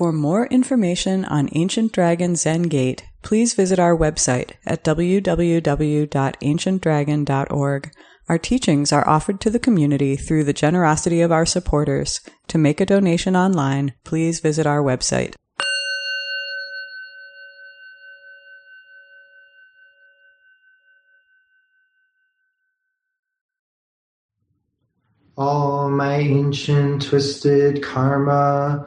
For more information on Ancient Dragon Zen Gate, please visit our website at www.ancientdragon.org. Our teachings are offered to the community through the generosity of our supporters. To make a donation online, please visit our website. all my ancient twisted karma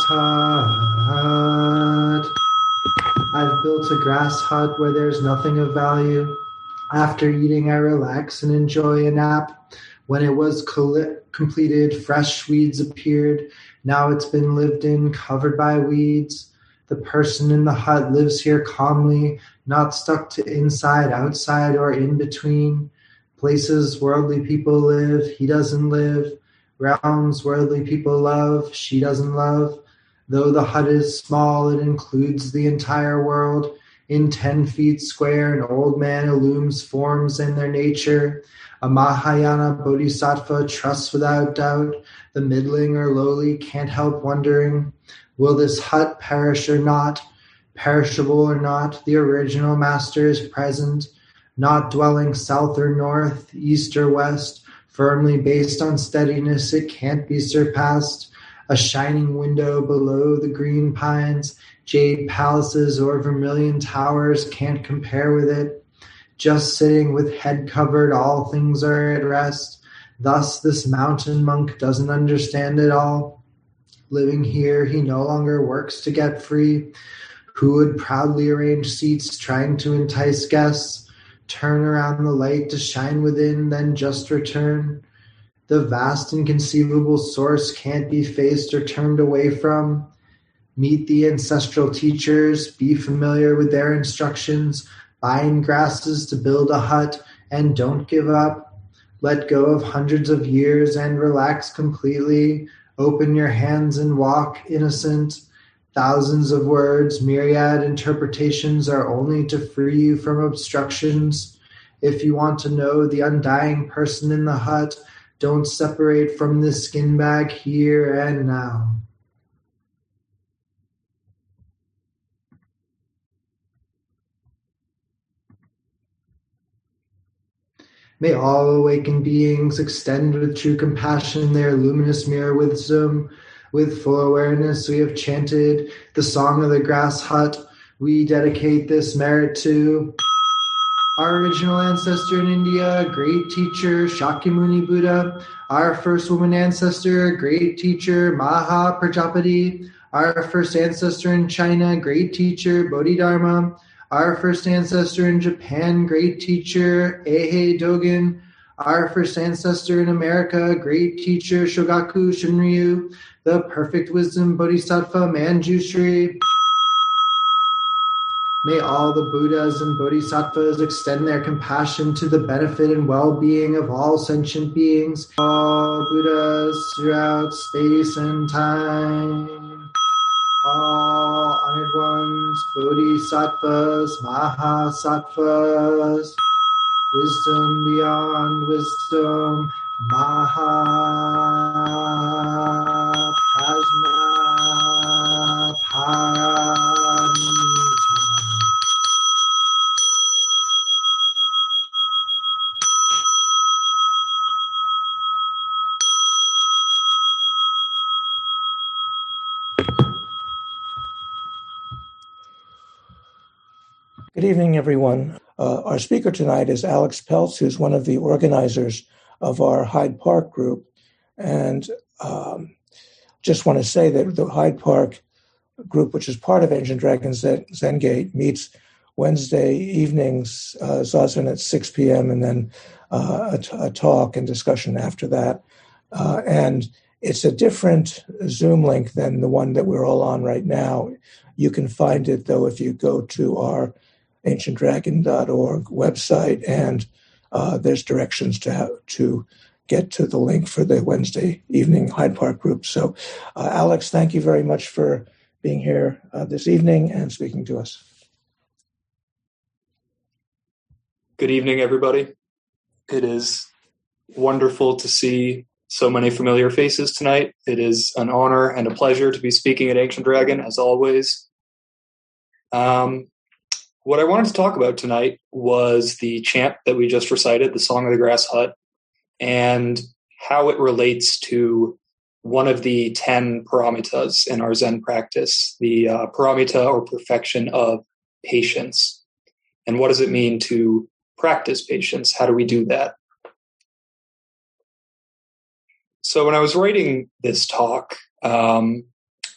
Hut. I've built a grass hut where there's nothing of value. After eating, I relax and enjoy a nap. When it was completed, fresh weeds appeared. Now it's been lived in, covered by weeds. The person in the hut lives here calmly, not stuck to inside, outside, or in between. Places worldly people live, he doesn't live realms worldly people love, she doesn't love. Though the hut is small, it includes the entire world. In ten feet square, an old man illumes forms and their nature. A Mahayana Bodhisattva trusts without doubt. The middling or lowly can't help wondering will this hut perish or not? Perishable or not, the original master is present, not dwelling south or north, east or west Firmly based on steadiness, it can't be surpassed. A shining window below the green pines, jade palaces or vermilion towers can't compare with it. Just sitting with head covered, all things are at rest. Thus, this mountain monk doesn't understand it all. Living here, he no longer works to get free. Who would proudly arrange seats, trying to entice guests? turn around the light to shine within, then just return. The vast inconceivable source can't be faced or turned away from. Meet the ancestral teachers, be familiar with their instructions, bind grasses to build a hut, and don't give up. Let go of hundreds of years and relax completely. Open your hands and walk innocent. Thousands of words, myriad interpretations are only to free you from obstructions. If you want to know the undying person in the hut, don't separate from the skin bag here and now. May all awakened beings extend with true compassion their luminous mirror wisdom with full awareness, we have chanted the song of the grass hut. We dedicate this merit to our original ancestor in India, great teacher Shakyamuni Buddha, our first woman ancestor, great teacher Maha Prajapati, our first ancestor in China, great teacher Bodhidharma, our first ancestor in Japan, great teacher Eihei Dogen, our first ancestor in America, great teacher Shogaku Shunryu, the perfect wisdom Bodhisattva Manjushri. May all the Buddhas and Bodhisattvas extend their compassion to the benefit and well being of all sentient beings, all Buddhas throughout space and time, all honored ones, Bodhisattvas, Mahasattvas, wisdom beyond wisdom, Mahaprajna Paramita. Good evening, everyone. Uh, our speaker tonight is Alex Peltz, who's one of the organizers of our Hyde Park group. And um, just want to say that the Hyde Park group, which is part of Ancient Dragons Zengate, meets Wednesday evenings, uh, Zazen at 6 p.m., and then uh, a, talk and discussion after that. Uh, and it's a different Zoom link than the one that we're all on right now. You can find it, though, if you go to our ancientdragon.org website, and uh, there's directions to how, to get to the link for the Wednesday evening Hyde Park group. So, uh, Alex, thank you very much for being here uh, this evening and speaking to us. Good evening, everybody. It is wonderful to see so many familiar faces tonight. It is an honor and a pleasure to be speaking at Ancient Dragon, as always. Um, what I wanted to talk about tonight was the chant that we just recited, the Song of the Grass Hut, and how it relates to one of the 10 paramitas in our Zen practice, the uh, paramita or perfection of patience. And what does it mean to practice patience? How do we do that? So, when I was writing this talk, um,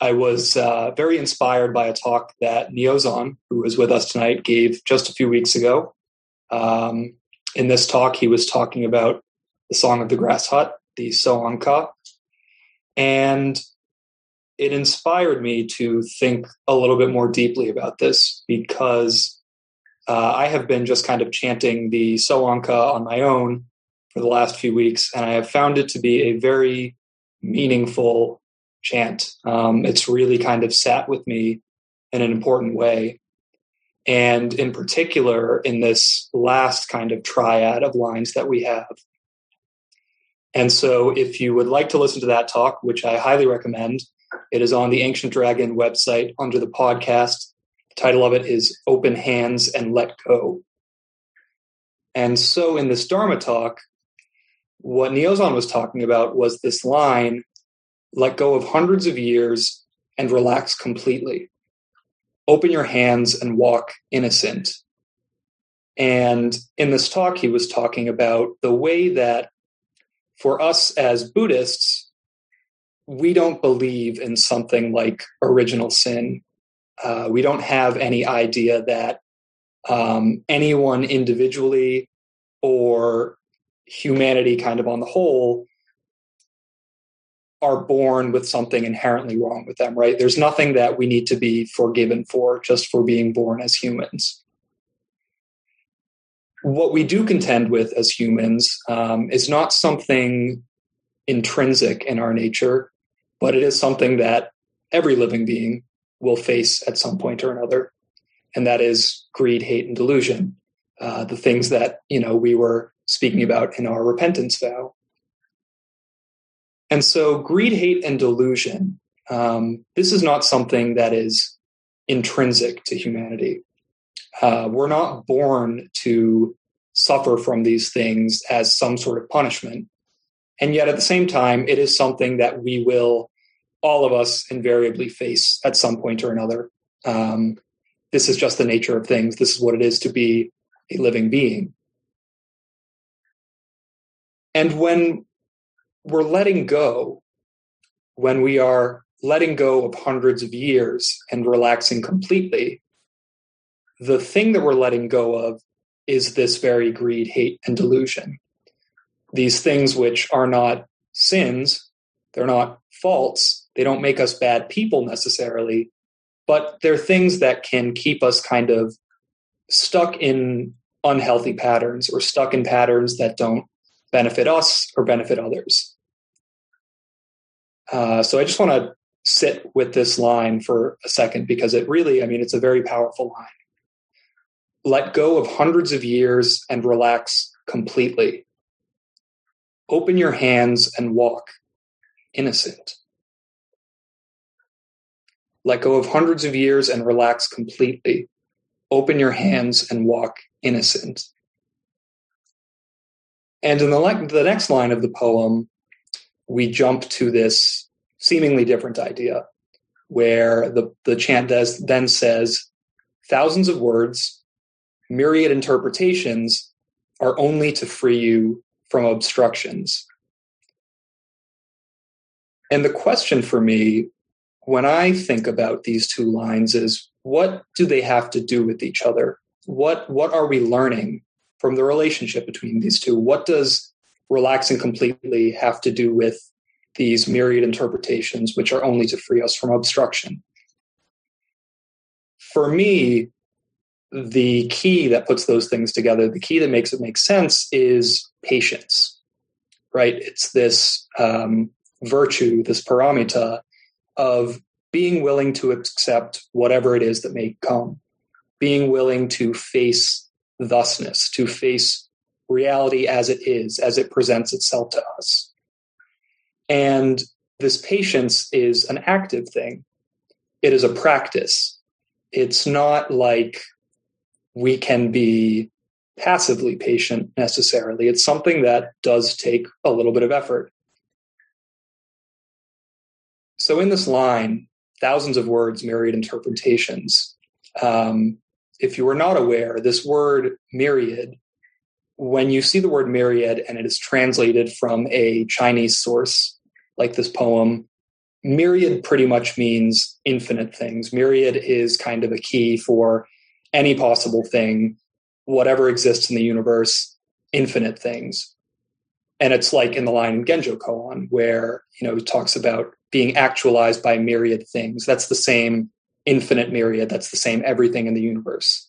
I was uh, very inspired by a talk that Niozan, who was with us tonight, gave just a few weeks ago. Um, in this talk, he was talking about the Song of the Grass Hut, the Soanka, and it inspired me to think a little bit more deeply about this because uh, I have been just kind of chanting the Soanka on my own for the last few weeks, and I have found it to be a very meaningful chant. Um, it's really kind of sat with me in an important way. And in particular, in this last kind of triad of lines that we have, and so, if you would like to listen to that talk, which I highly recommend, it is on the Ancient Dragon website under the podcast. The title of it is Open Hands and Let Go. And so, in this Dharma talk, what Niozan was talking about was this line let go of hundreds of years and relax completely. Open your hands and walk innocent. And in this talk, he was talking about the way that for us as Buddhists, we don't believe in something like original sin. Uh, we don't have any idea that um, anyone individually or humanity, kind of on the whole, are born with something inherently wrong with them, right? There's nothing that we need to be forgiven for just for being born as humans what we do contend with as humans um, is not something intrinsic in our nature, but it is something that every living being will face at some point or another, and that is greed, hate, and delusion. Uh, the things that you know we were speaking about in our repentance vow. And so, greed, hate, and delusion. Um, this is not something that is intrinsic to humanity. Uh, we're not born to suffer from these things as some sort of punishment. And yet at the same time, it is something that we will, all of us, invariably face at some point or another. Um, this is just the nature of things. This is what it is to be a living being. And when we're letting go, when we are letting go of hundreds of years and relaxing completely, the thing that we're letting go of is this very greed, hate, and delusion. These things which are not sins, they're not faults, they don't make us bad people necessarily, but they're things that can keep us kind of stuck in unhealthy patterns or stuck in patterns that don't benefit us or benefit others. Uh, so I just want to sit with this line for a second because it really, I mean, it's a very powerful line let go of hundreds of years and relax completely. Open your hands and walk innocent. Let go of hundreds of years and relax completely. Open your hands and walk innocent. And in the, le- the next line of the poem, we jump to this seemingly different idea where the, the chant does, then says, thousands of words, myriad interpretations are only to free you from obstructions. And the question for me when I think about these two lines is what do they have to do with each other? What what are we learning from the relationship between these two? What does relaxing completely have to do with these myriad interpretations, which are only to free us from obstruction? For me, the key that puts those things together, the key that makes it make sense is patience, right? It's this um, virtue, this paramita of being willing to accept whatever it is that may come, being willing to face thusness, to face reality as it is, as it presents itself to us. And this patience is an active thing, it is a practice. It's not like we can be passively patient necessarily. It's something that does take a little bit of effort. So, in this line, thousands of words, myriad interpretations. Um, if you were not aware, this word myriad, when you see the word myriad and it is translated from a Chinese source, like this poem, myriad pretty much means infinite things. Myriad is kind of a key for any possible thing, whatever exists in the universe, infinite things. And it's like in the line in Genjo Koan, where you know he talks about being actualized by myriad things. That's the same infinite myriad. That's the same everything in the universe.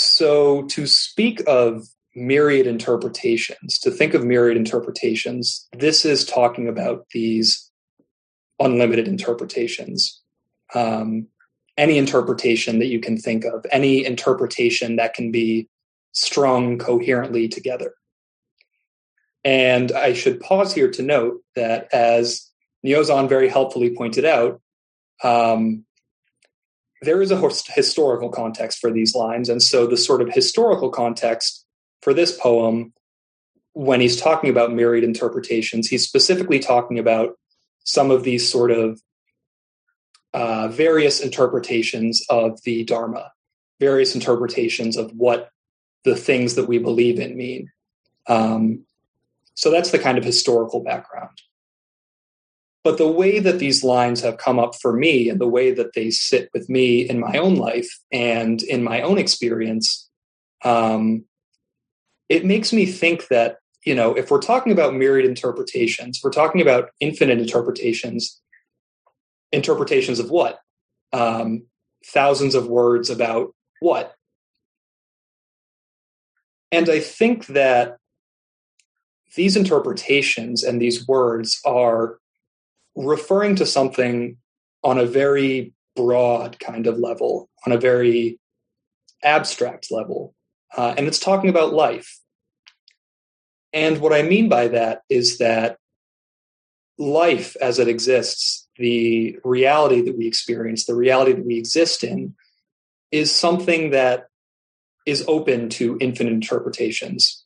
So to speak of myriad interpretations, to think of myriad interpretations, this is talking about these unlimited interpretations. Um, any interpretation that you can think of, any interpretation that can be strung coherently together. And I should pause here to note that, as Niozan very helpfully pointed out, um, there is a historical context for these lines. And so, the sort of historical context for this poem, when he's talking about myriad interpretations, he's specifically talking about some of these sort of uh, various interpretations of the Dharma, various interpretations of what the things that we believe in mean. Um, so that's the kind of historical background. But the way that these lines have come up for me and the way that they sit with me in my own life and in my own experience, um, it makes me think that, you know, if we're talking about myriad interpretations, we're talking about infinite interpretations, interpretations of what? Um, thousands of words about what? And I think that these interpretations and these words are referring to something on a very broad kind of level, on a very abstract level. Uh, and it's talking about life. And what I mean by that is that life as it exists, the reality that we experience, the reality that we exist in, is something that is open to infinite interpretations.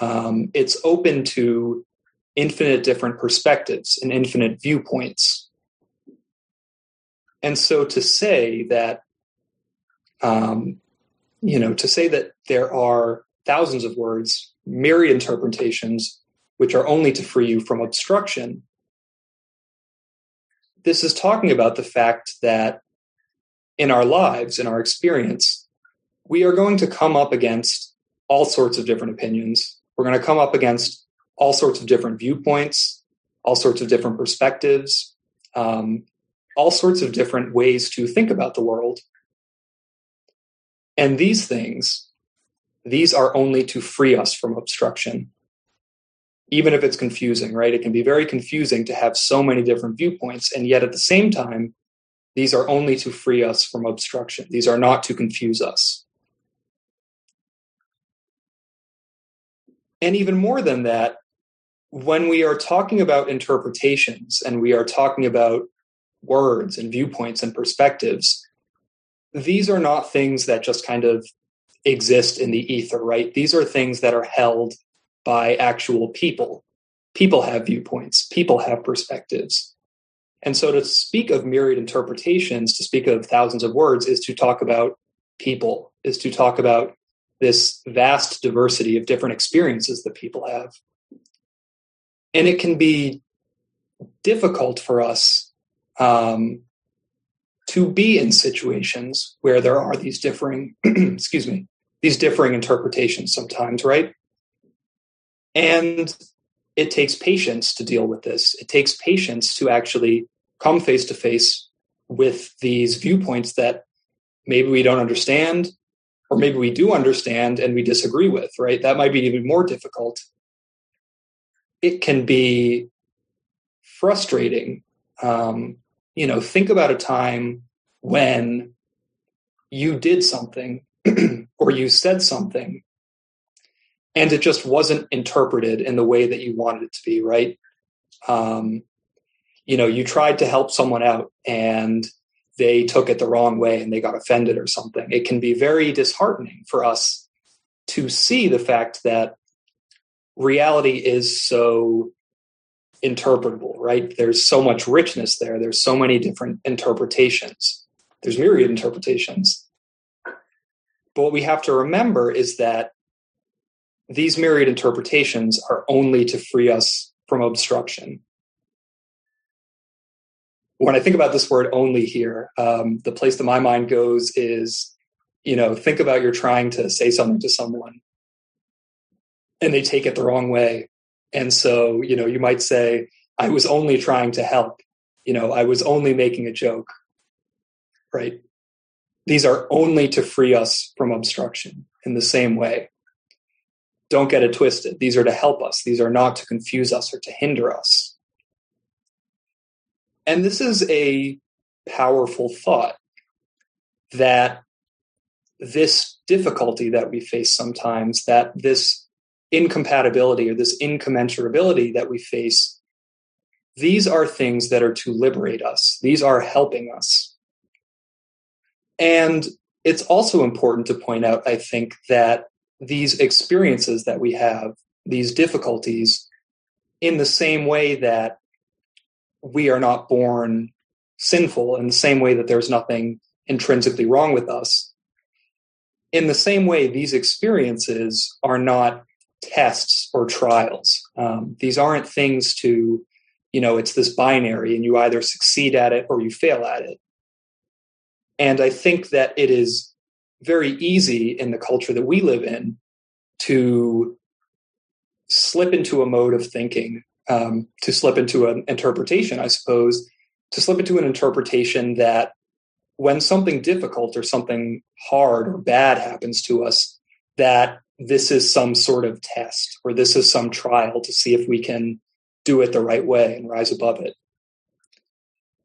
Um, it's open to infinite different perspectives and infinite viewpoints. And so to say that, um, you know, to say that there are thousands of words, myriad interpretations, which are only to free you from obstruction, this is talking about the fact that in our lives, in our experience, we are going to come up against all sorts of different opinions. We're going to come up against all sorts of different viewpoints, all sorts of different perspectives, um, all sorts of different ways to think about the world. And these things, these are only to free us from obstruction. Even if it's confusing, right? It can be very confusing to have so many different viewpoints. And yet at the same time, these are only to free us from obstruction. These are not to confuse us. And even more than that, when we are talking about interpretations and we are talking about words and viewpoints and perspectives, these are not things that just kind of exist in the ether, right? These are things that are held by actual people. People have viewpoints, people have perspectives. And so to speak of myriad interpretations, to speak of thousands of words, is to talk about people is to talk about this vast diversity of different experiences that people have. And it can be difficult for us um, to be in situations where there are these differing, excuse me, these differing interpretations sometimes, right? And it takes patience to deal with this. It takes patience to actually come face to face with these viewpoints that maybe we don't understand, or maybe we do understand and we disagree with, right? That might be even more difficult. It can be frustrating. Um, you know, think about a time when you did something or you said something and it just wasn't interpreted in the way that you wanted it to be, right? Um, you know, you tried to help someone out and they took it the wrong way and they got offended or something. It can be very disheartening for us to see the fact that reality is so interpretable, right? There's so much richness there. There's so many different interpretations. There's myriad interpretations. But what we have to remember is that these myriad interpretations are only to free us from obstruction when I think about this word only here, um, the place that my mind goes is, you know, think about you're trying to say something to someone and they take it the wrong way. And so, you know, you might say, I was only trying to help. You know, I was only making a joke. Right? These are only to free us from obstruction in the same way. Don't get it twisted. These are to help us. These are not to confuse us or to hinder us. And this is a powerful thought that this difficulty that we face sometimes, that this incompatibility or this incommensurability that we face, these are things that are to liberate us. These are helping us. And it's also important to point out, I think, that these experiences that we have, these difficulties, in the same way that we are not born sinful in the same way that there's nothing intrinsically wrong with us. In the same way, these experiences are not tests or trials. Um, these aren't things to, you know, it's this binary and you either succeed at it or you fail at it. And I think that it is very easy in the culture that we live in to slip into a mode of thinking um, to slip into an interpretation, I suppose, to slip into an interpretation that when something difficult or something hard or bad happens to us, that this is some sort of test or this is some trial to see if we can do it the right way and rise above it.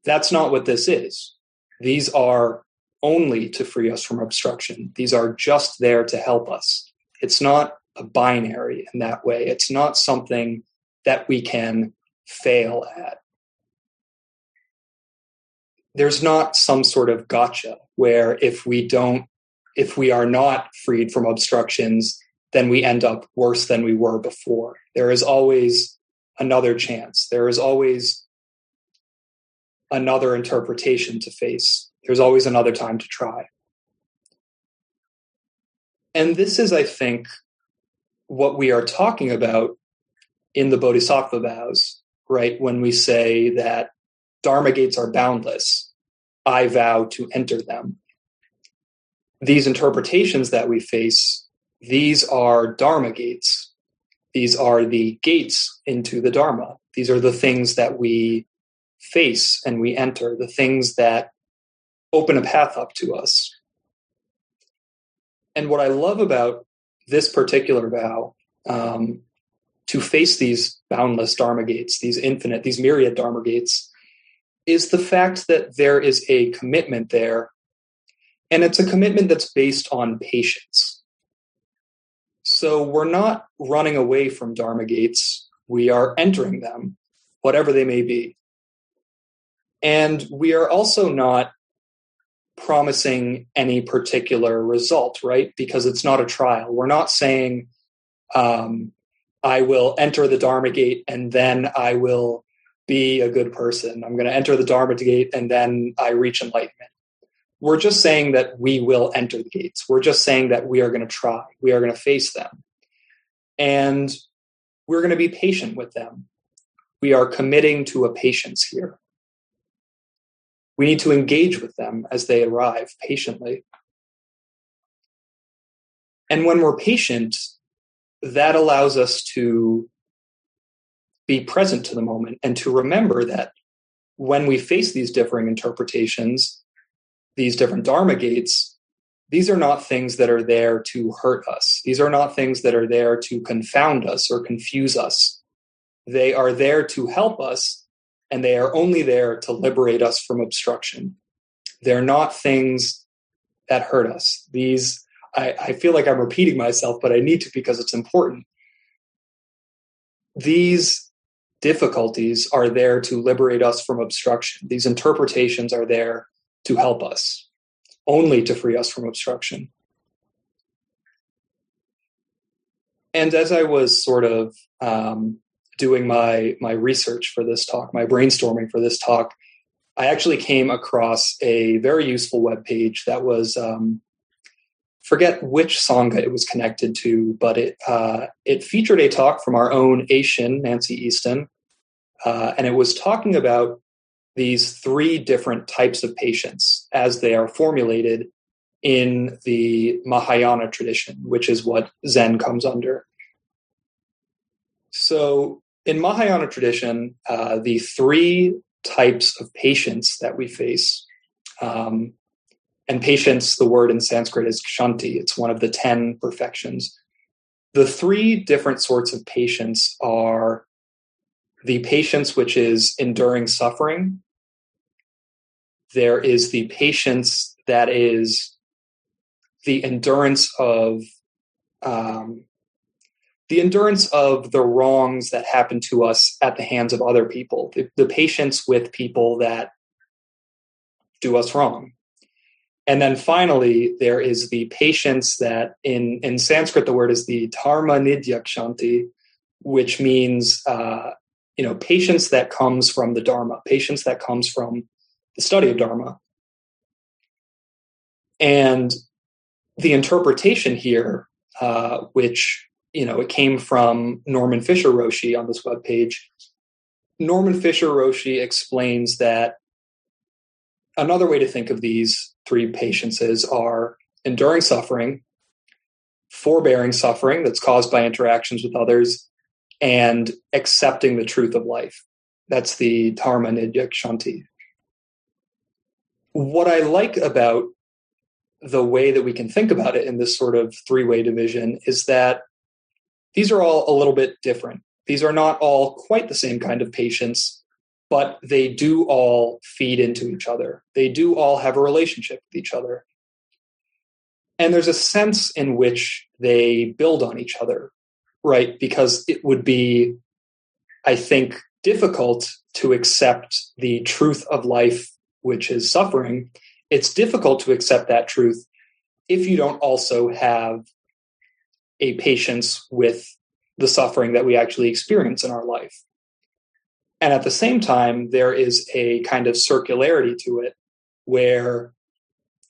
That's not what this is. These are only to free us from obstruction. These are just there to help us. It's not a binary in that way. It's not something that we can fail at. There's not some sort of gotcha where if we don't, if we are not freed from obstructions, then we end up worse than we were before. There is always another chance. There is always another interpretation to face. There's always another time to try. And this is, I think, what we are talking about in the Bodhisattva vows, right? When we say that Dharma gates are boundless, I vow to enter them. These interpretations that we face, these are Dharma gates. These are the gates into the Dharma. These are the things that we face and we enter, the things that open a path up to us. And what I love about this particular vow um, to face these boundless Dharma gates, these infinite, these myriad Dharma gates, is the fact that there is a commitment there. And it's a commitment that's based on patience. So we're not running away from Dharma gates, we are entering them, whatever they may be. And we are also not promising any particular result, right? Because it's not a trial. We're not saying, um, I will enter the Dharma gate and then I will be a good person. I'm going to enter the Dharma gate and then I reach enlightenment. We're just saying that we will enter the gates. We're just saying that we are going to try. We are going to face them. And we're going to be patient with them. We are committing to a patience here. We need to engage with them as they arrive patiently. And when we're patient, that allows us to be present to the moment and to remember that when we face these differing interpretations, these different Dharma gates, these are not things that are there to hurt us. These are not things that are there to confound us or confuse us. They are there to help us, and they are only there to liberate us from obstruction. They're not things that hurt us. These, I, I feel like I'm repeating myself, but I need to because it's important. These difficulties are there to liberate us from obstruction. These interpretations are there to help us, only to free us from obstruction. And as I was sort of um, doing my my research for this talk, my brainstorming for this talk, I actually came across a very useful web page that was um, forget which sangha it was connected to, but it uh, it featured a talk from our own Asian Nancy Easton, uh, and it was talking about these three different types of patience as they are formulated in the Mahayana tradition, which is what Zen comes under. So, in Mahayana tradition, uh, the three types of patience that we face, um, and patience, the word in Sanskrit is kshanti, it's one of the 10 perfections. The three different sorts of patience are the patience which is enduring suffering. There is the patience that is the endurance of um, the endurance of the wrongs that happen to us at the hands of other people, the, the patience with people that do us wrong. And then finally, there is the patience that in, in Sanskrit, the word is the dharma nidyakshanti, which means uh, you know patience that comes from the dharma patience that comes from the study of dharma and the interpretation here uh, which you know it came from norman fischer roshi on this web page norman fischer roshi explains that another way to think of these three patiences are enduring suffering forbearing suffering that's caused by interactions with others and accepting the truth of life. That's the Dharma Nidyak Shanti. What I like about the way that we can think about it in this sort of three way division is that these are all a little bit different. These are not all quite the same kind of patience, but they do all feed into each other. They do all have a relationship with each other. And there's a sense in which they build on each other right? Because it would be, I think, difficult to accept the truth of life, which is suffering. It's difficult to accept that truth if you don't also have a patience with the suffering that we actually experience in our life. And at the same time, there is a kind of circularity to it where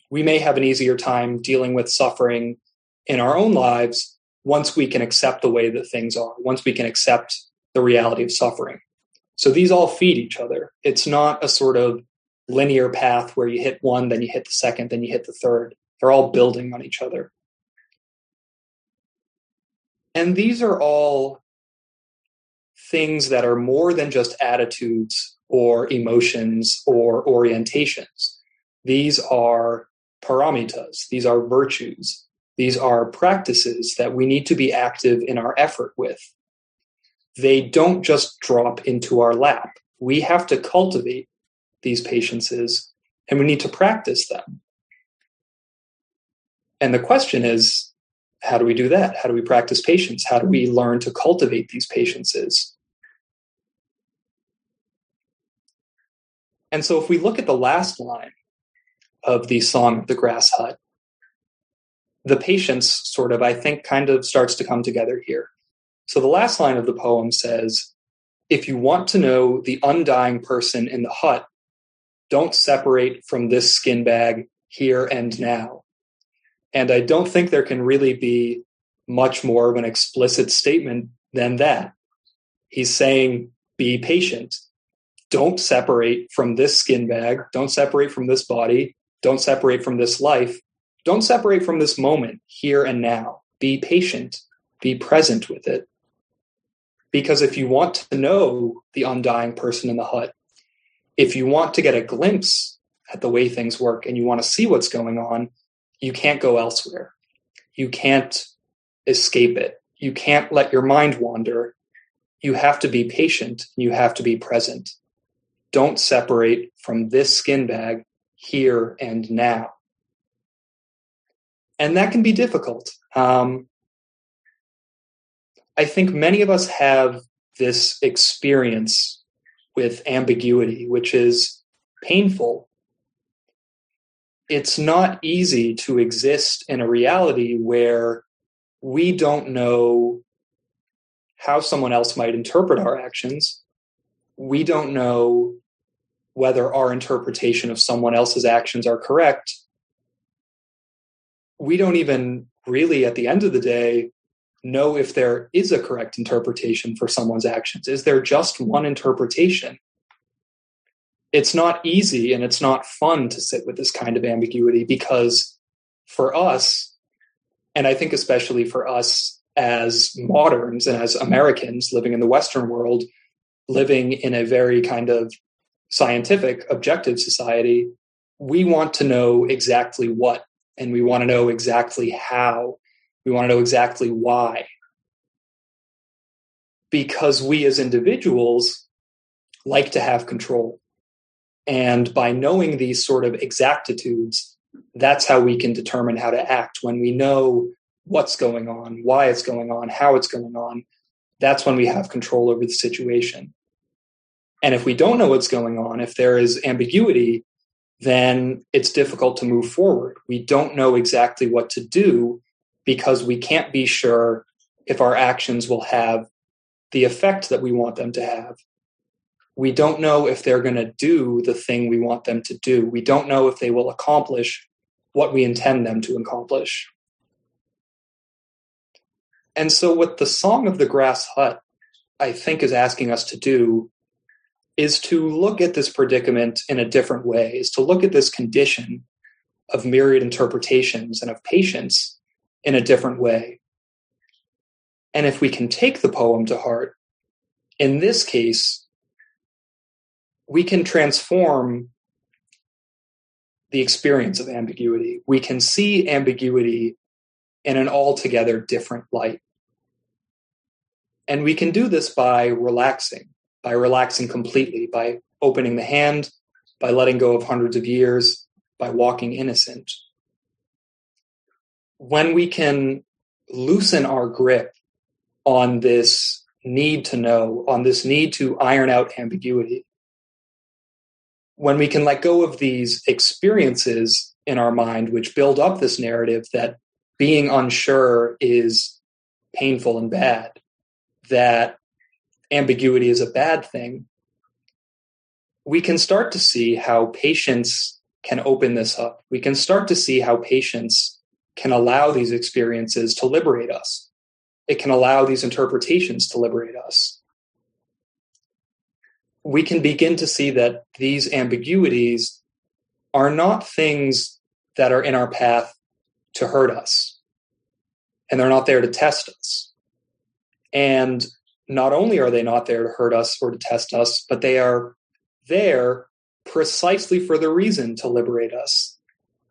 we may have an easier time dealing with suffering in our own lives once we can accept the way that things are, once we can accept the reality of suffering. So these all feed each other. It's not a sort of linear path where you hit one, then you hit the second, then you hit the third. They're all building on each other. And these are all things that are more than just attitudes or emotions or orientations. These are paramitas, these are virtues, these are practices that we need to be active in our effort with. They don't just drop into our lap. We have to cultivate these patients is, and we need to practice them. And the question is how do we do that? How do we practice patience? How do we learn to cultivate these patiences? And so if we look at the last line of the Song of the Grass Hut, the patience sort of, I think, kind of starts to come together here. So the last line of the poem says, If you want to know the undying person in the hut, don't separate from this skin bag here and now. And I don't think there can really be much more of an explicit statement than that. He's saying, be patient. Don't separate from this skin bag. Don't separate from this body. Don't separate from this life. Don't separate from this moment here and now. Be patient. Be present with it. Because if you want to know the undying person in the hut, if you want to get a glimpse at the way things work and you want to see what's going on, you can't go elsewhere. You can't escape it. You can't let your mind wander. You have to be patient. You have to be present. Don't separate from this skin bag here and now. And that can be difficult. Um, I think many of us have this experience with ambiguity, which is painful. It's not easy to exist in a reality where we don't know how someone else might interpret our actions. We don't know whether our interpretation of someone else's actions are correct. We don't even really, at the end of the day, know if there is a correct interpretation for someone's actions. Is there just one interpretation? It's not easy and it's not fun to sit with this kind of ambiguity because for us, and I think especially for us as moderns and as Americans living in the Western world, living in a very kind of scientific, objective society, we want to know exactly what and we want to know exactly how we want to know exactly why. Because we as individuals like to have control. And by knowing these sort of exactitudes, that's how we can determine how to act. When we know what's going on, why it's going on, how it's going on, that's when we have control over the situation. And if we don't know what's going on, if there is ambiguity, then it's difficult to move forward. We don't know exactly what to do because we can't be sure if our actions will have the effect that we want them to have. We don't know if they're going to do the thing we want them to do. We don't know if they will accomplish what we intend them to accomplish. And so, what the Song of the Grass Hut, I think, is asking us to do is to look at this predicament in a different way, is to look at this condition of myriad interpretations and of patience in a different way. And if we can take the poem to heart, in this case, we can transform the experience of ambiguity. We can see ambiguity in an altogether different light. And we can do this by relaxing, by relaxing completely, by opening the hand, by letting go of hundreds of years, by walking innocent when we can loosen our grip on this need to know, on this need to iron out ambiguity, when we can let go of these experiences in our mind which build up this narrative that being unsure is painful and bad, that ambiguity is a bad thing, we can start to see how patience can open this up. We can start to see how patience can allow these experiences to liberate us. It can allow these interpretations to liberate us. We can begin to see that these ambiguities are not things that are in our path to hurt us, and they're not there to test us. And not only are they not there to hurt us or to test us, but they are there precisely for the reason to liberate us.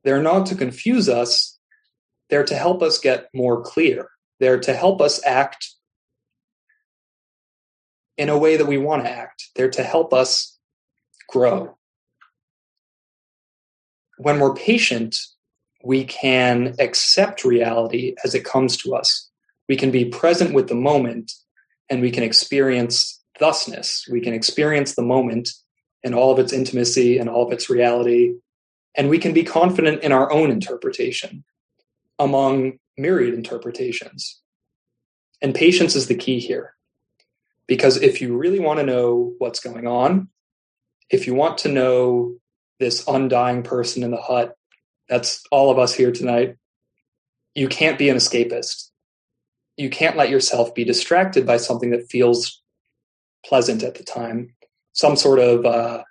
They're not to confuse us, they're to help us get more clear. They're to help us act in a way that we want to act. They're to help us grow. When we're patient, we can accept reality as it comes to us. We can be present with the moment and we can experience thusness. We can experience the moment in all of its intimacy and all of its reality. And we can be confident in our own interpretation among myriad interpretations. And patience is the key here. Because if you really want to know what's going on, if you want to know this undying person in the hut, That's all of us here tonight. You can't be an escapist. You can't let yourself be distracted by something that feels pleasant at the time, some sort of uh,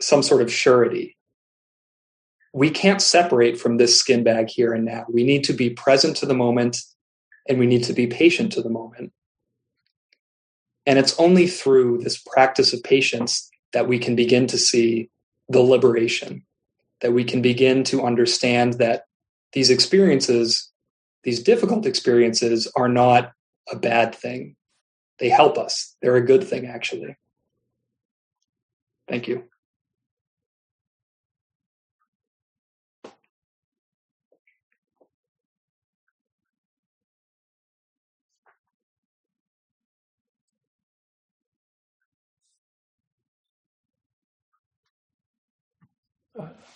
some sort of surety. We can't separate from this skin bag here and now. We need to be present to the moment and we need to be patient to the moment. And it's only through this practice of patience that we can begin to see the liberation, that we can begin to understand that these experiences, these difficult experiences, are not a bad thing. They help us. They're a good thing, actually. Thank you.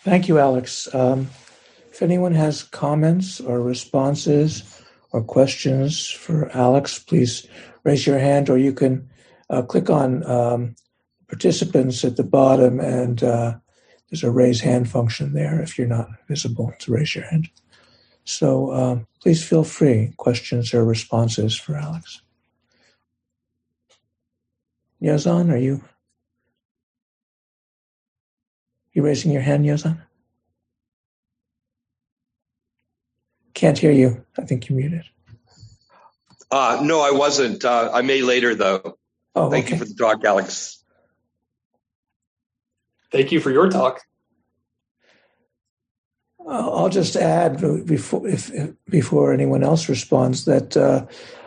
Thank you, Alex. Um, if anyone has comments or responses or questions for Alex, please raise your hand, or you can uh, click on um, participants at the bottom, and uh, there's a raise hand function there if you're not visible to raise your hand. So um, please feel free, questions or responses for Alex. Yazan, are you you raising your hand, Nyozan? Can't hear you. I think you're muted. Uh, no, I wasn't. Uh, I may later, though. Oh, Thank okay. you for the talk, Alex. Thank you for your talk. I'll just add before if, before anyone else responds that uh,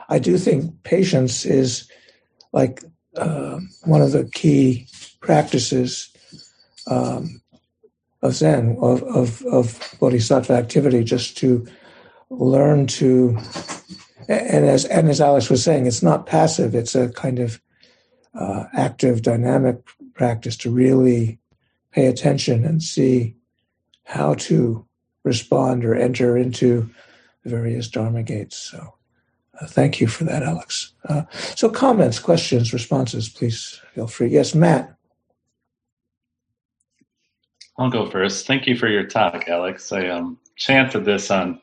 I do think patience is like uh, one of the key practices um, of Zen of, of of Bodhisattva activity, just to learn to and as and as Alex was saying, it's not passive; it's a kind of uh, active, dynamic practice to really pay attention and see how to respond or enter into the various dharma gates. So, uh, thank you for that, Alex. Uh, so, comments, questions, responses, please feel free. Yes, Matt. I'll go first. Thank you for your talk, Alex. I um, chanted this on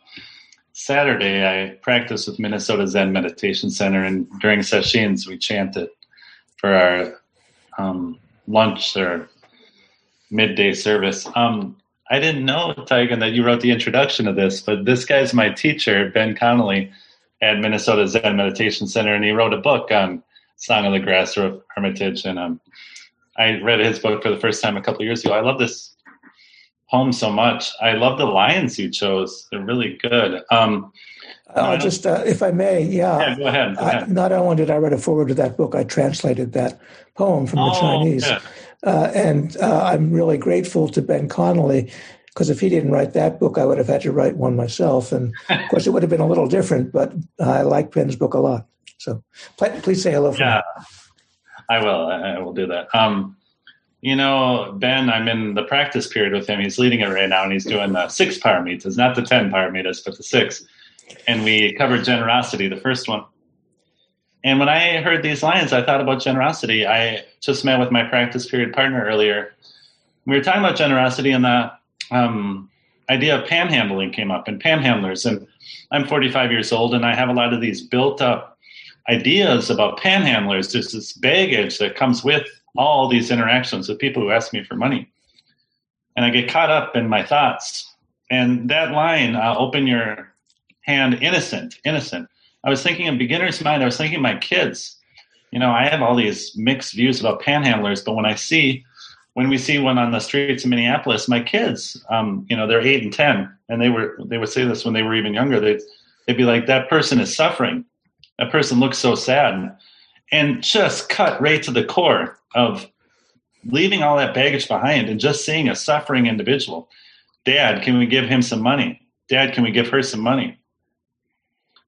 Saturday, I practiced with Minnesota Zen Meditation Center, and during sessions, we chanted for our um, lunch or midday service. Um, I didn't know, Taigen, that you wrote the introduction of this, but this guy's my teacher, Ben Connelly, at Minnesota Zen Meditation Center, and he wrote a book on Song of the Grass Hermitage. And um, I read his book for the first time a couple years ago. I love this home so much. I love the lines you chose; they're really good. Um, uh, just, uh, if I may, yeah. yeah go ahead. Go ahead. I, not only did I write a foreword to that book, I translated that poem from the oh, Chinese, uh, and uh, I'm really grateful to Ben Connelly because if he didn't write that book, I would have had to write one myself, and of course, it would have been a little different. But I like Ben's book a lot. So please say hello. yeah, me. I will. I will do that. Um, you know, Ben, I'm in the practice period with him. He's leading it right now, and he's doing the six paramitas, not the 10 paramitas, but the six. And we covered generosity, the first one. And when I heard these lines, I thought about generosity. I just met with my practice period partner earlier. We were talking about generosity, and the um, idea of panhandling came up, and panhandlers. And I'm 45 years old, and I have a lot of these built up ideas about panhandlers. There's this baggage that comes with all these interactions with people who ask me for money. And I get caught up in my thoughts. And that line, uh, open your hand, innocent, innocent. I was thinking in beginner's mind, I was thinking my kids. You know, I have all these mixed views about panhandlers, but when I see, when we see one on the streets of Minneapolis, my kids, um, you know, they're eight and ten, and they were they would say this when they were even younger. They'd they'd be like, "That person is suffering. That person looks so sad," and just cut right to the core of leaving all that baggage behind and just seeing a suffering individual. Dad, can we give him some money? Dad, can we give her some money?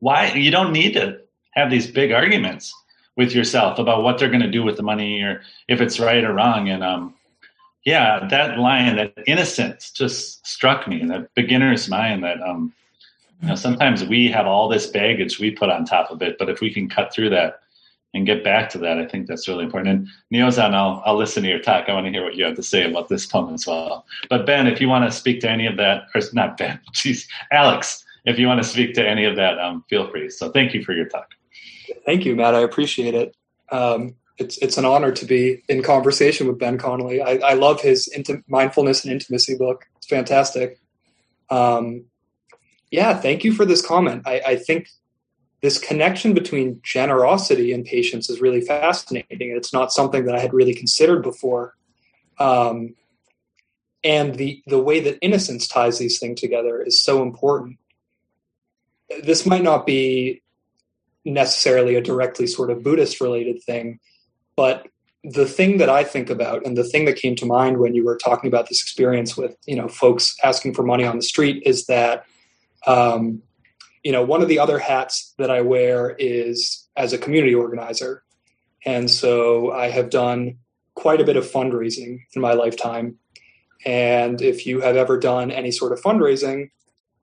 Why? You don't need to have these big arguments with yourself about what they're going to do with the money or if it's right or wrong. And um, yeah, that line, that innocence, just struck me. That beginner's mind. That um, you know, sometimes we have all this baggage we put on top of it, but if we can cut through that and get back to that. I think that's really important. And Nyozan, I'll, I'll listen to your talk. I want to hear what you have to say about this poem as well. But Ben, if you want to speak to any of that, or not Ben, jeez, Alex, if you want to speak to any of that, um, feel free. So thank you for your talk. Thank you, Matt. I appreciate it. Um, it's it's an honor to be in conversation with Ben Connelly. I, I love his inti- mindfulness and intimacy book. It's fantastic. Um, yeah, thank you for this comment. I, I think this connection between generosity and patience is really fascinating. And it's not something that I had really considered before. Um, and the the way that innocence ties these things together is so important. This might not be necessarily a directly sort of Buddhist related thing, but the thing that I think about and the thing that came to mind when you were talking about this experience with you know folks asking for money on the street is that um, you know, one of the other hats that I wear is as a community organizer. And so I have done quite a bit of fundraising in my lifetime. And if you have ever done any sort of fundraising,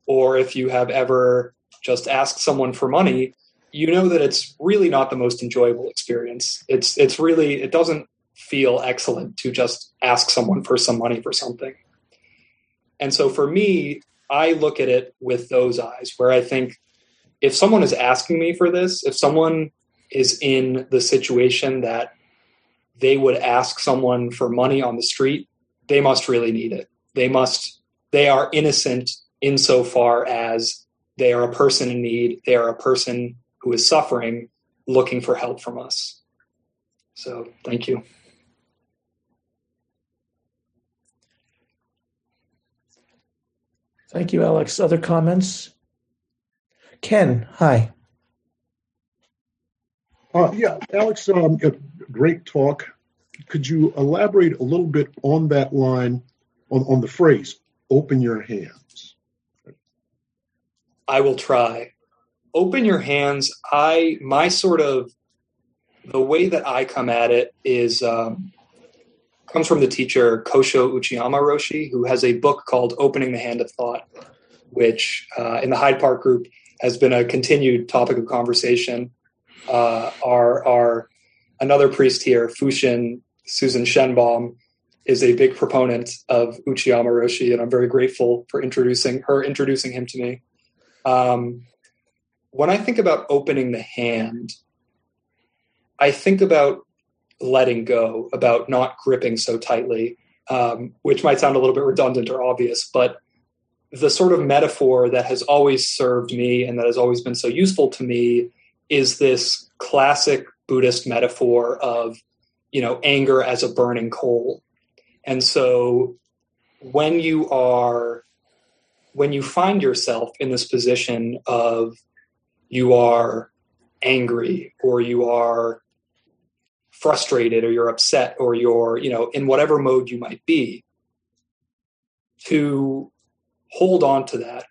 or if you have ever just asked someone for money, you know that it's really not the most enjoyable experience. It's it's really it doesn't feel excellent to just ask someone for some money for something. And so for me, I look at it with those eyes where I think if someone is asking me for this, if someone is in the situation that they would ask someone for money on the street, they must really need it. They must, they are innocent insofar as they are a person in need, they are a person who is suffering, looking for help from us. So thank you. Thank you, Alex. Other comments? Ken, hi. Uh, yeah, Alex, um, great talk. Could you elaborate a little bit on that line, on, on the phrase, open your hands? I will try. Open your hands. I, my sort of, the way that I come at it is um, comes from the teacher Kosho Uchiyama Roshi, who has a book called Opening the Hand of Thought, which uh, in the Hyde Park group has been a continued topic of conversation. Uh, our, our another priest here, Fushin Susan Shenbaum, is a big proponent of Uchiyama Roshi, and I'm very grateful for introducing her, introducing him to me. Um, when I think about opening the hand, I think about letting go, about not gripping so tightly, um, which might sound a little bit redundant or obvious, but the sort of metaphor that has always served me and that has always been so useful to me is this classic Buddhist metaphor of, you know, anger as a burning coal. And so when you are, when you find yourself in this position of you are angry or you are frustrated or you're upset or you're you know in whatever mode you might be to hold on to that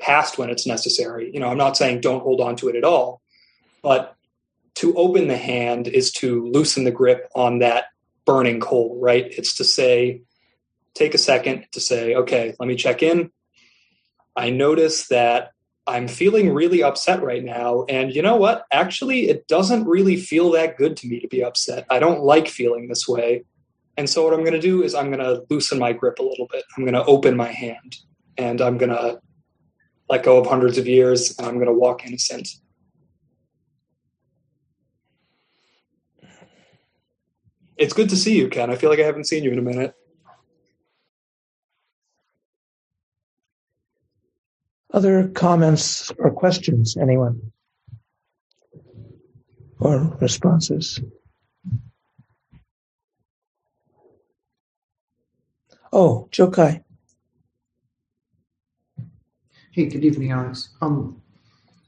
past when it's necessary. You know i'm not saying don't hold on to it at all but to open the hand is to loosen the grip on that burning coal right? It's to say take a second to say okay let me check in. I notice that I'm feeling really upset right now. And you know what? Actually, it doesn't really feel that good to me to be upset. I don't like feeling this way. And so, what I'm going to do is I'm going to loosen my grip a little bit. I'm going to open my hand and I'm going to let go of hundreds of years and I'm going to walk innocent. It's good to see you, Ken. I feel like I haven't seen you in a minute. Other comments or questions, anyone? Or responses? Oh, Jokai. Hey, good evening, Alex. Um,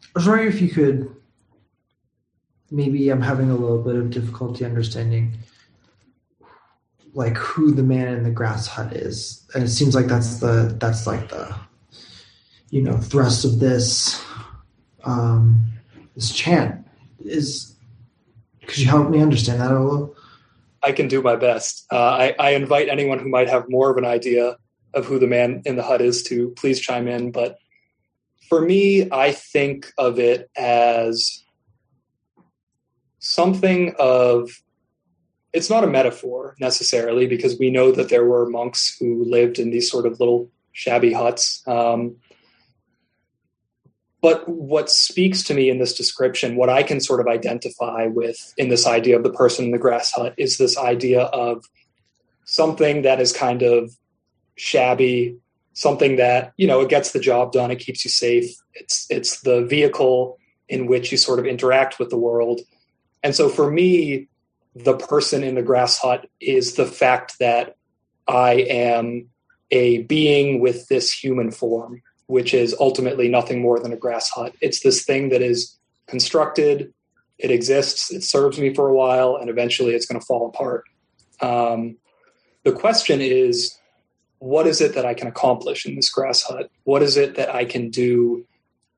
I was wondering if you could. Maybe I'm having a little bit of difficulty understanding, like who the man in the grass hut is, and it seems like that's the that's like the you know thrust of this um, this chant is could you help me understand that a little i can do my best uh, I, I invite anyone who might have more of an idea of who the man in the hut is to please chime in but for me i think of it as something of it's not a metaphor necessarily because we know that there were monks who lived in these sort of little shabby huts. Um, but what speaks to me in this description, what I can sort of identify with in this idea of the person in the grass hut, is this idea of something that is kind of shabby, something that you know it gets the job done, it keeps you safe. It's it's the vehicle in which you sort of interact with the world. And so for me, the person in the grass hut is the fact that I am a being with this human form which is ultimately nothing more than a grass hut. It's this thing that is constructed, it exists, it serves me for a while, and eventually it's going to fall apart. Um, the question is, what is it that I can accomplish in this grass hut? What is it that I can do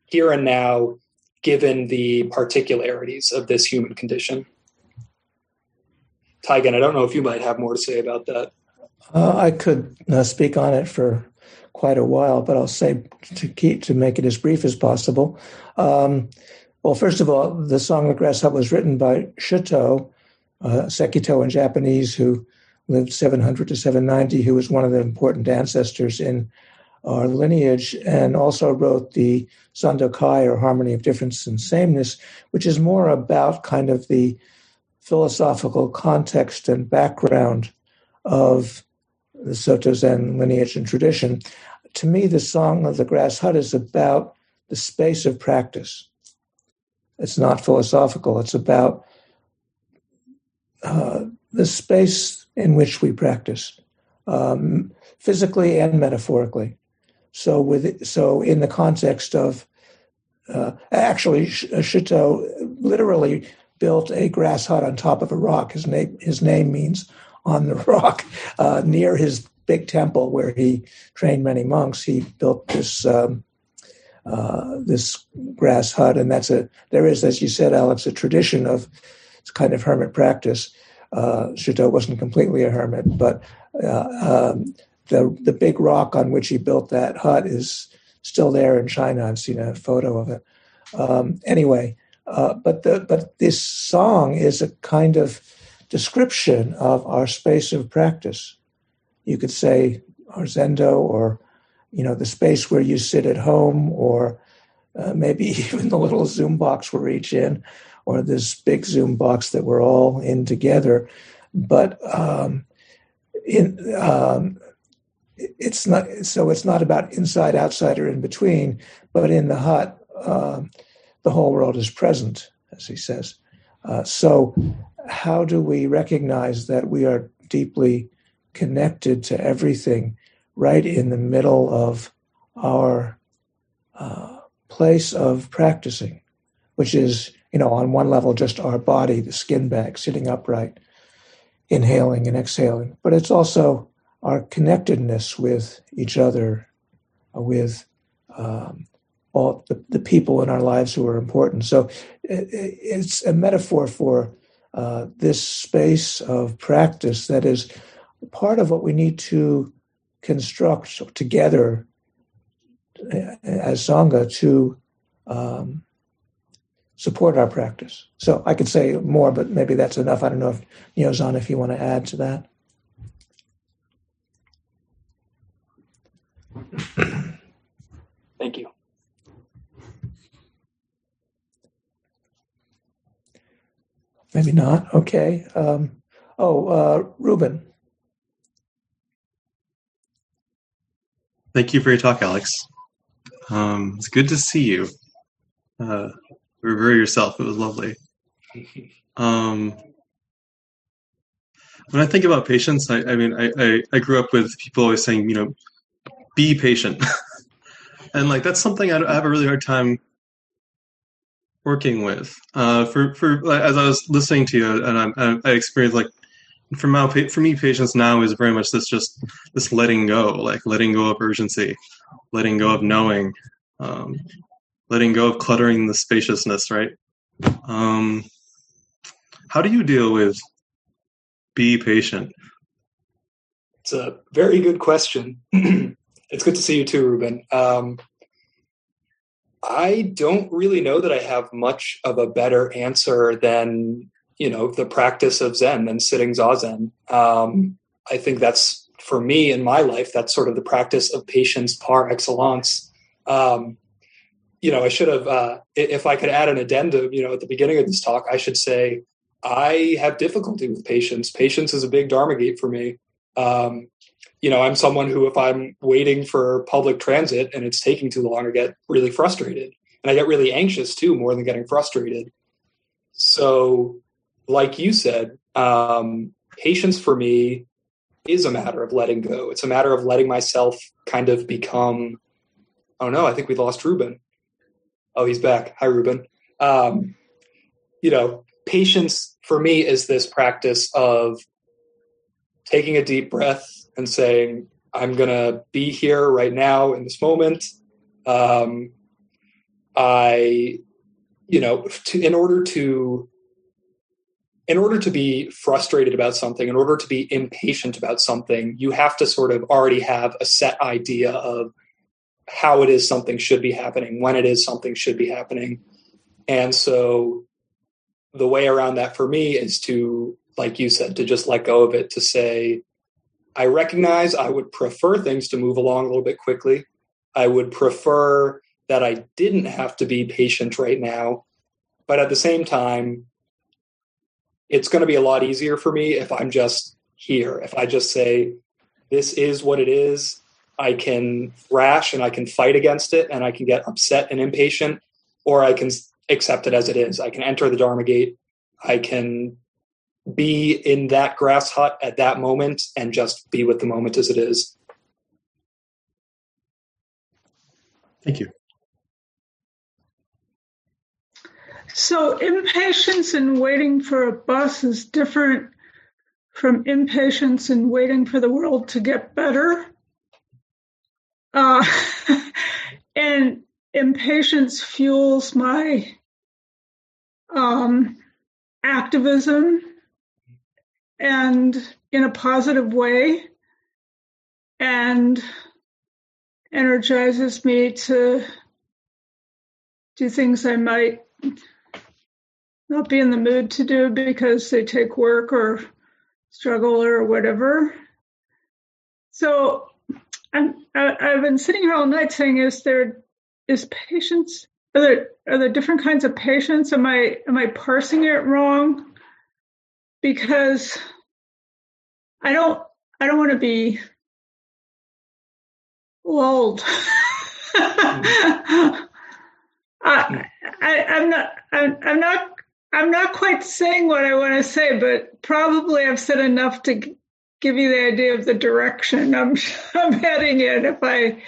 here and now, given the particularities of this human condition? Taigen, I don't know if you might have more to say about that. Uh, I could uh, speak on it for quite a while, but I'll say to keep to make it as brief as possible. Um, well, first of all, the song "The Grasshopper" was written by Shitou, uh, Sekito in Japanese, who lived 700 to 790, who was one of the important ancestors in our lineage, and also wrote the Sandokai, or Harmony of Difference and Sameness, which is more about kind of the philosophical context and background of the Soto Zen lineage and tradition. To me, the Song of the Grass Hut is about the space of practice. It's not philosophical, it's about uh, the space in which we practice, um, physically and metaphorically. So, with so in the context of uh, actually, Shitou literally built a grass hut on top of a rock. His name his name means on the rock uh, near his big temple where he trained many monks. He built this um, uh, this grass hut, and that's a there is, as you said, Alex, a tradition of it's kind of hermit practice. Uh, Shitou wasn't completely a hermit, but uh, um, the the big rock on which he built that hut is still there in China. I've seen a photo of it. Um, anyway, uh, but the but this song is a kind of description of our space of practice. You could say our zendo, or you know, the space where you sit at home, or uh, maybe even the little Zoom box we're each in, or this big Zoom box that we're all in together. But um, in um, it's not so it's not about inside, outside, or in between, but in the hut, uh, the whole world is present, as he says. Uh, so how do we recognize that we are deeply connected to everything right in the middle of our uh, place of practicing, which is, you know, on one level, just our body, the skin bag, sitting upright, inhaling and exhaling, but it's also our connectedness with each other, uh, with um, all the, the people in our lives who are important. So it, it's a metaphor for uh, this space of practice that is part of what we need to construct together uh, as Sangha to um, support our practice. So I could say more, but maybe that's enough. I don't know if Nyozan, if you want to add to that. Thank you. Maybe not. Okay. Um, oh, uh, Ruben. Thank you for your talk, Alex. Um, it's good to see you. Uh, very yourself. It was lovely. Um, when I think about patience, I, I mean, I, I, I, grew up with people always saying, you know, be patient. and like, that's something I, I have a really hard time working with. Uh, for for as I was listening to you, and I, I experienced like for now for me, patience now is very much this just this letting go, like letting go of urgency, letting go of knowing, um, letting go of cluttering the spaciousness. Right? Um, how do you deal with be patient? It's a very good question. it's good to see you too, Ruben. Um, I don't really know that I have much of a better answer than you know the practice of Zen than sitting zazen. Um, I think that's for me in my life. That's sort of the practice of patience par excellence. Um, you know, I should have, uh, if I could add an addendum, you know, at the beginning of this talk, I should say I have difficulty with patience. Patience is a big dharma gate for me. Um, you know, I'm someone who, if I'm waiting for public transit and it's taking too long, I get really frustrated. And I get really anxious too, more than getting frustrated. So, like you said, um, patience for me is a matter of letting go. It's a matter of letting myself kind of become. Oh no, I think we lost Ruben. Oh, he's back. Hi, Ruben. Um, you know, patience for me is this practice of taking a deep breath and saying, I'm going to be here right now in this moment. Um, I, you know, to, in order to, in order to be frustrated about something, in order to be impatient about something, you have to sort of already have a set idea of how it is something should be happening, when it is something should be happening. And so the way around that for me is to, like you said, to just let go of it, to say, I recognize I would prefer things to move along a little bit quickly. I would prefer that I didn't have to be patient right now. But at the same time, it's going to be a lot easier for me if I'm just here. If I just say, this is what it is. I can rash and I can fight against it and I can get upset and impatient, or I can accept it as it is. I can enter the Dharma gate. I can be in that grass hut at that moment and just be with the moment as it is. Thank you. So, impatience in waiting for a bus is different from impatience in waiting for the world to get better. Uh, and impatience fuels my um, activism and in a positive way and energizes me to do things I might not be in the mood to do because they take work or struggle or whatever. So I'm, I, have been sitting here all night saying, is there is patience? Are there are there different kinds of patience? Am I am I parsing it wrong? Because I don't I don't want to be lulled. I, I, I'm not I'm, I'm not I'm not quite saying what I want to say, but probably I've said enough to give you the idea of the direction I'm I'm heading in. If I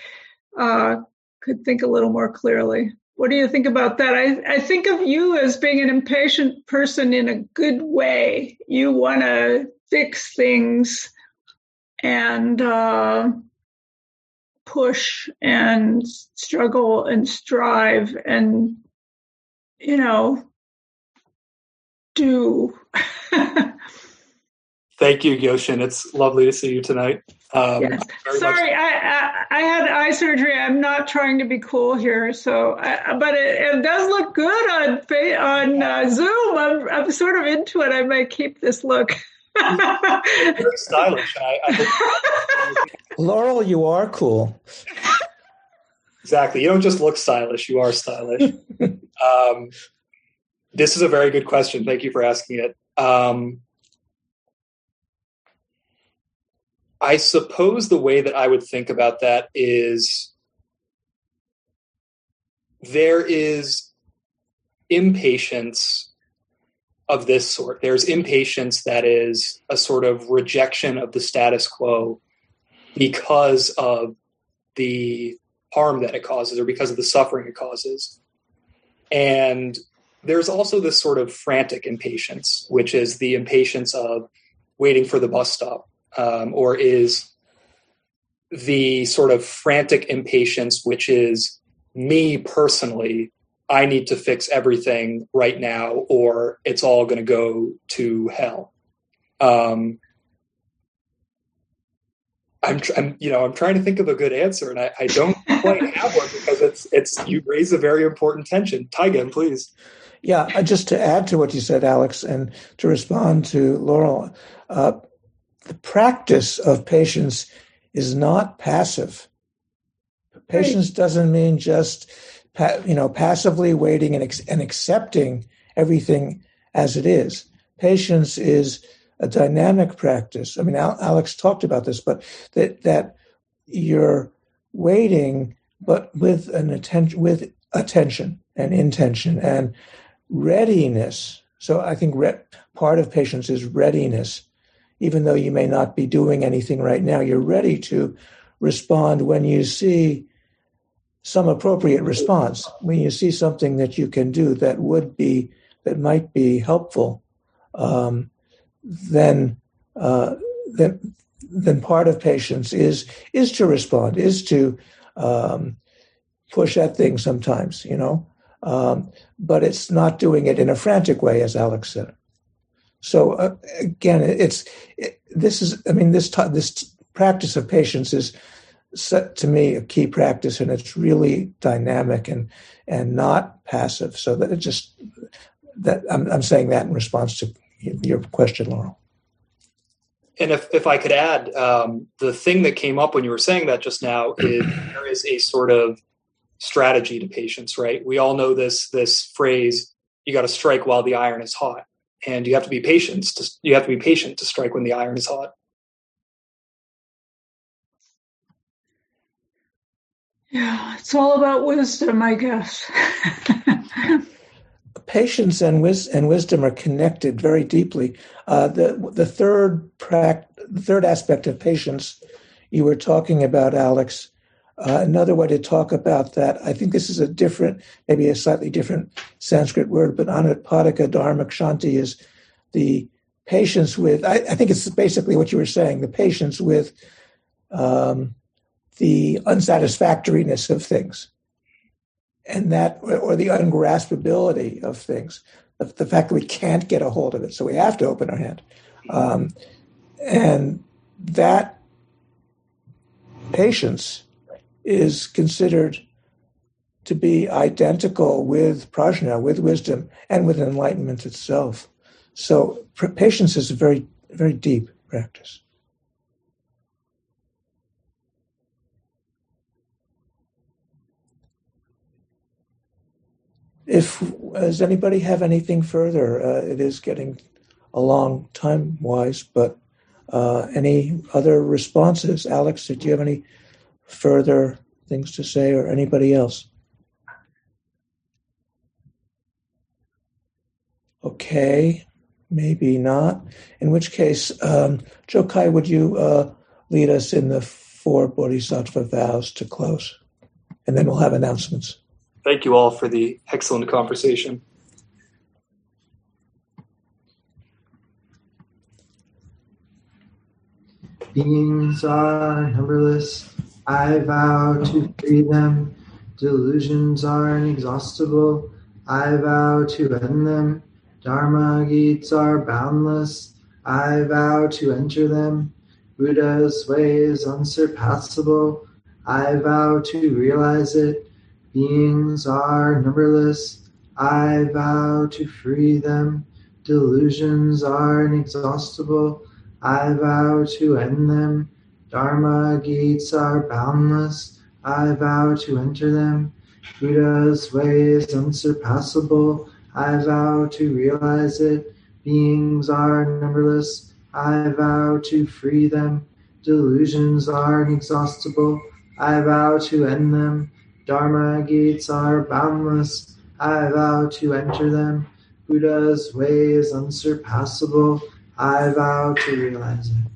uh, could think a little more clearly, what do you think about that? I I think of you as being an impatient person in a good way. You want to fix things and uh, push and struggle and strive and you know do Thank you, Gyoshin. It's lovely to see you tonight. Um, yes. Sorry, I, I, I had eye surgery. I'm not trying to be cool here, so I, but it, it, does look good on on uh, Zoom. I'm I'm sort of into it. I might keep this look. Very stylish. I, I Laurel, you are cool. Exactly. You don't just look stylish; you are stylish. um, this is a very good question. Thank you for asking it. Um, I suppose the way that I would think about that is there is impatience of this sort. There's impatience that is a sort of rejection of the status quo because of the harm that it causes or because of the suffering it causes. And there's also this sort of frantic impatience, which is the impatience of waiting for the bus stop um, or is the sort of frantic impatience, which is me personally, I need to fix everything right now, or it's all going to go to hell. Um, I'm, I'm, you know, I'm trying to think of a good answer, and I, I don't quite have one because it's, it's. You raise a very important tension. Taigen, please. Yeah, uh, just to add to what you said, Alex, and to respond to Laurel, uh, the practice of patience is not passive. Patience doesn't mean just, you know, passively waiting and, and accepting everything as it is. Patience is a dynamic practice. I mean, Alex talked about this, but that that you're waiting, but with an attention, with attention and intention and readiness. So I think re- part of patience is readiness. Even though you may not be doing anything right now, you're ready to respond when you see some appropriate response. When you see something that you can do that would be that might be helpful, um, then uh, then then part of patience is is to respond, is to um, push at things sometimes, you know. Um, but it's not doing it in a frantic way, as Alex said. So uh, again, it's it, this is I mean this t- this practice of patience is set to me a key practice, and it's really dynamic and and not passive. So that it just that I'm, I'm saying that in response to your question, Laurel. And if, if I could add, um, the thing that came up when you were saying that just now is there is a sort of strategy to patience, right? We all know this this phrase: "You got to strike while the iron is hot," and you have to be patient. To, you have to be patient to strike when the iron is hot. Yeah, it's all about wisdom, I guess. Patience and, wis- and wisdom are connected very deeply. Uh, the the third prac- the third aspect of patience you were talking about, Alex, uh, another way to talk about that, I think this is a different, maybe a slightly different Sanskrit word, but anutpadika dharma shanti is the patience with, I, I, think it's basically what you were saying, the patience with um, the unsatisfactoriness of things. And that, or the ungraspability of things, the, the fact that we can't get a hold of it. So we have to open our hand. Um, and that patience is considered to be identical with prajna, with wisdom, and with enlightenment itself. So patience is a very, very deep practice. If does anybody have anything further? Uh, it is getting a long time wise, but uh, any other responses? Alex, did you have any further things to say, or anybody else? Okay, maybe not. In which case, um, Jokai, would you uh, lead us in the four Bodhisattva vows to close? And then we'll have announcements. Thank you all for the excellent conversation. Beings are numberless I vow to free them. Delusions are inexhaustible. I vow to end them. Dharma gates are boundless. I vow to enter them. Buddha's way is unsurpassable. I vow to realize it. Beings are numberless. I vow to free them. Delusions are inexhaustible. I vow to end them. Dharma gates are boundless. I vow to enter them. Buddha's way is unsurpassable. I vow to realize it. Beings are numberless. I vow to free them. Delusions are inexhaustible. I vow to end them. Dharma gates are boundless. I vow to enter them. Buddha's way is unsurpassable. I vow to realize it.